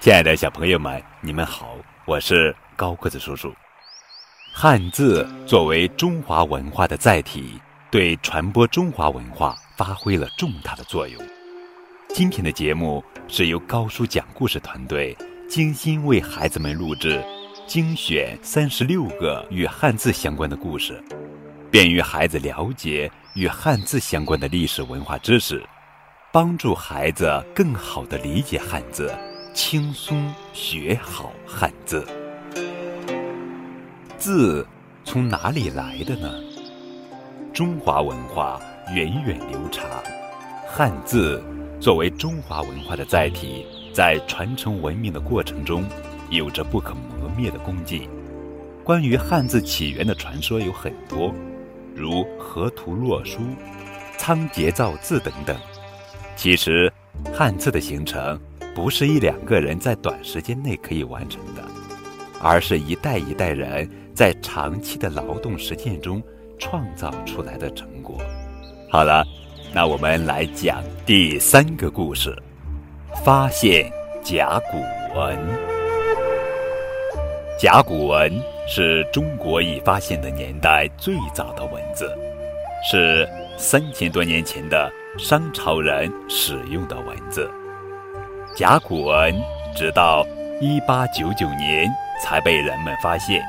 亲爱的小朋友们，你们好，我是高个子叔叔。汉字作为中华文化的载体，对传播中华文化发挥了重大的作用。今天的节目是由高叔讲故事团队精心为孩子们录制、精选三十六个与汉字相关的故事，便于孩子了解与汉字相关的历史文化知识，帮助孩子更好地理解汉字。轻松学好汉字，字从哪里来的呢？中华文化源远流长，汉字作为中华文化的载体，在传承文明的过程中，有着不可磨灭的功绩。关于汉字起源的传说有很多，如河图洛书、仓颉造字等等。其实，汉字的形成。不是一两个人在短时间内可以完成的，而是一代一代人在长期的劳动实践中创造出来的成果。好了，那我们来讲第三个故事：发现甲骨文。甲骨文是中国已发现的年代最早的文字，是三千多年前的商朝人使用的文字。甲骨文直到一八九九年才被人们发现。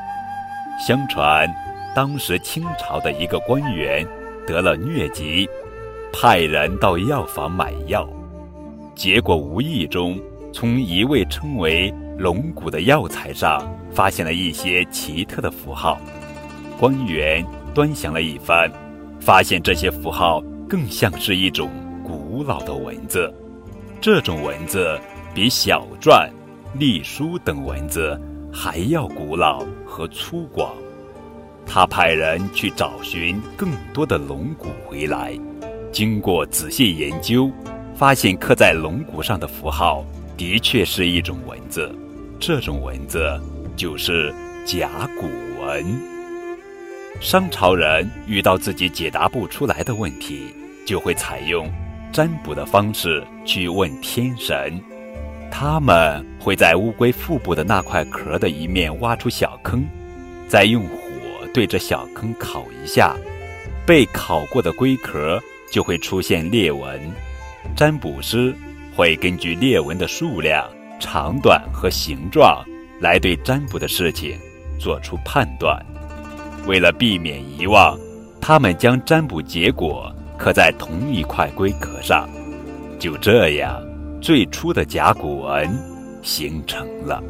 相传，当时清朝的一个官员得了疟疾，派人到药房买药，结果无意中从一味称为龙骨的药材上发现了一些奇特的符号。官员端详了一番，发现这些符号更像是一种古老的文字。这种文字比小篆、隶书等文字还要古老和粗犷。他派人去找寻更多的龙骨回来，经过仔细研究，发现刻在龙骨上的符号的确是一种文字。这种文字就是甲骨文。商朝人遇到自己解答不出来的问题，就会采用。占卜的方式去问天神，他们会在乌龟腹部的那块壳的一面挖出小坑，再用火对着小坑烤一下，被烤过的龟壳就会出现裂纹。占卜师会根据裂纹的数量、长短和形状来对占卜的事情做出判断。为了避免遗忘，他们将占卜结果。刻在同一块龟壳上，就这样，最初的甲骨文形成了。